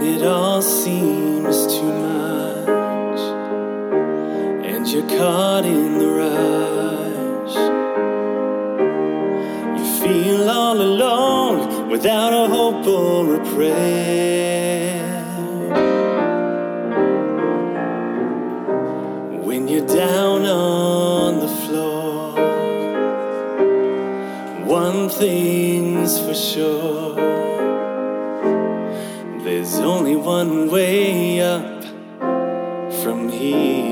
And it all seems too much. And you're caught in the rush. You feel all alone without a hope or a prayer. When you're down on the floor, one thing's for sure there's only one way up from here.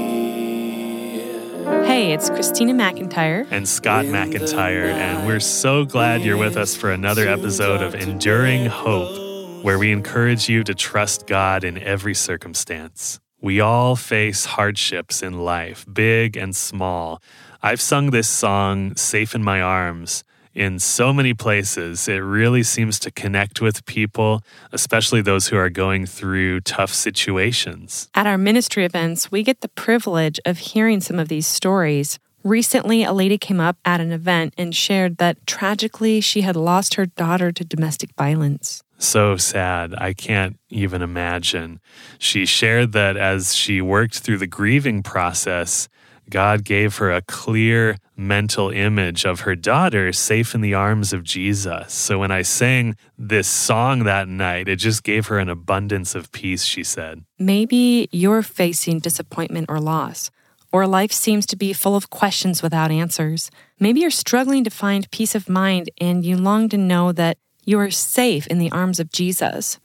Hey, it's Christina McIntyre. and Scott McIntyre, and we're so glad you're with us for another episode of Enduring Hope, where we encourage you to trust God in every circumstance. We all face hardships in life, big and small. I've sung this song, Safe in My Arms, in so many places. It really seems to connect with people, especially those who are going through tough situations. At our ministry events, we get the privilege of hearing some of these stories. Recently, a lady came up at an event and shared that tragically she had lost her daughter to domestic violence. so sad. I can't even imagine. She shared that as she worked through the grieving process, God gave her a clear mental image of her daughter safe in the arms of Jesus. So when I sang this song that night, it just gave her an abundance of peace, she said. Maybe you're facing disappointment or loss, or life seems to be full of questions without answers. Maybe you're struggling to find peace of mind and you long to know that you are safe in the arms of Jesus.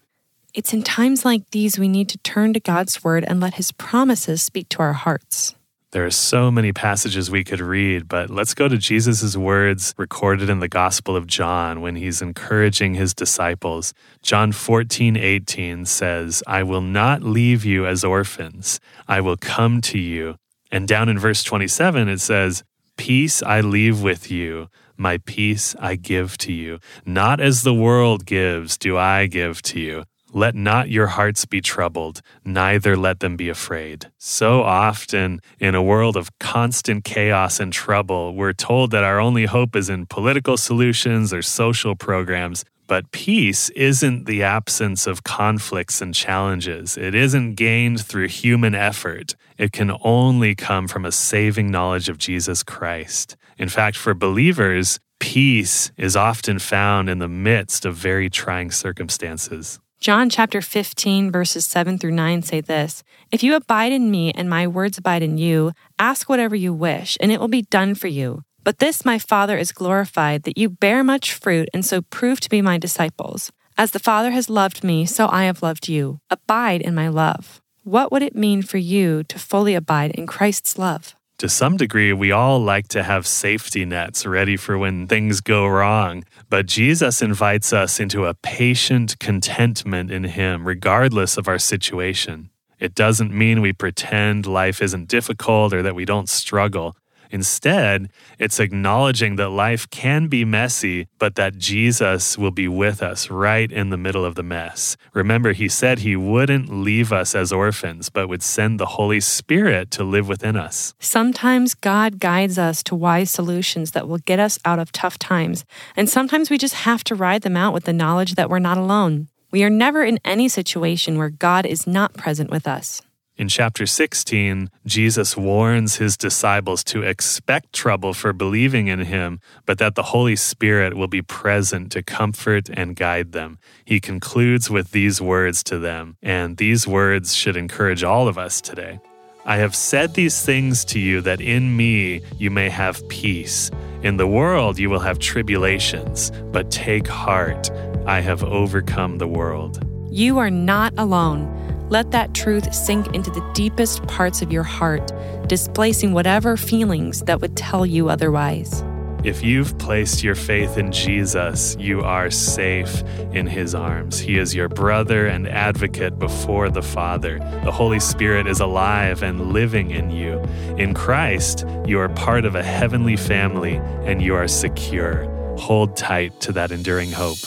It's in times like these we need to turn to God's word and let his promises speak to our hearts. There are so many passages we could read, but let's go to Jesus' words recorded in the Gospel of John when he's encouraging his disciples. John 14, 18 says, I will not leave you as orphans, I will come to you. And down in verse 27, it says, Peace I leave with you, my peace I give to you. Not as the world gives, do I give to you. Let not your hearts be troubled, neither let them be afraid. So often, in a world of constant chaos and trouble, we're told that our only hope is in political solutions or social programs. But peace isn't the absence of conflicts and challenges. It isn't gained through human effort. It can only come from a saving knowledge of Jesus Christ. In fact, for believers, peace is often found in the midst of very trying circumstances. John chapter 15, verses 7 through 9 say this If you abide in me and my words abide in you, ask whatever you wish, and it will be done for you. But this my Father is glorified, that you bear much fruit and so prove to be my disciples. As the Father has loved me, so I have loved you. Abide in my love. What would it mean for you to fully abide in Christ's love? To some degree, we all like to have safety nets ready for when things go wrong, but Jesus invites us into a patient contentment in Him, regardless of our situation. It doesn't mean we pretend life isn't difficult or that we don't struggle. Instead, it's acknowledging that life can be messy, but that Jesus will be with us right in the middle of the mess. Remember, he said he wouldn't leave us as orphans, but would send the Holy Spirit to live within us. Sometimes God guides us to wise solutions that will get us out of tough times, and sometimes we just have to ride them out with the knowledge that we're not alone. We are never in any situation where God is not present with us. In chapter 16, Jesus warns his disciples to expect trouble for believing in him, but that the Holy Spirit will be present to comfort and guide them. He concludes with these words to them, and these words should encourage all of us today. I have said these things to you that in me you may have peace. In the world you will have tribulations, but take heart. I have overcome the world. You are not alone. Let that truth sink into the deepest parts of your heart, displacing whatever feelings that would tell you otherwise. If you've placed your faith in Jesus, you are safe in his arms. He is your brother and advocate before the Father. The Holy Spirit is alive and living in you. In Christ, you are part of a heavenly family and you are secure. Hold tight to that enduring hope.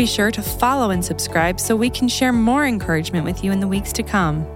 Be sure to follow and subscribe so we can share more encouragement with you in the weeks to come.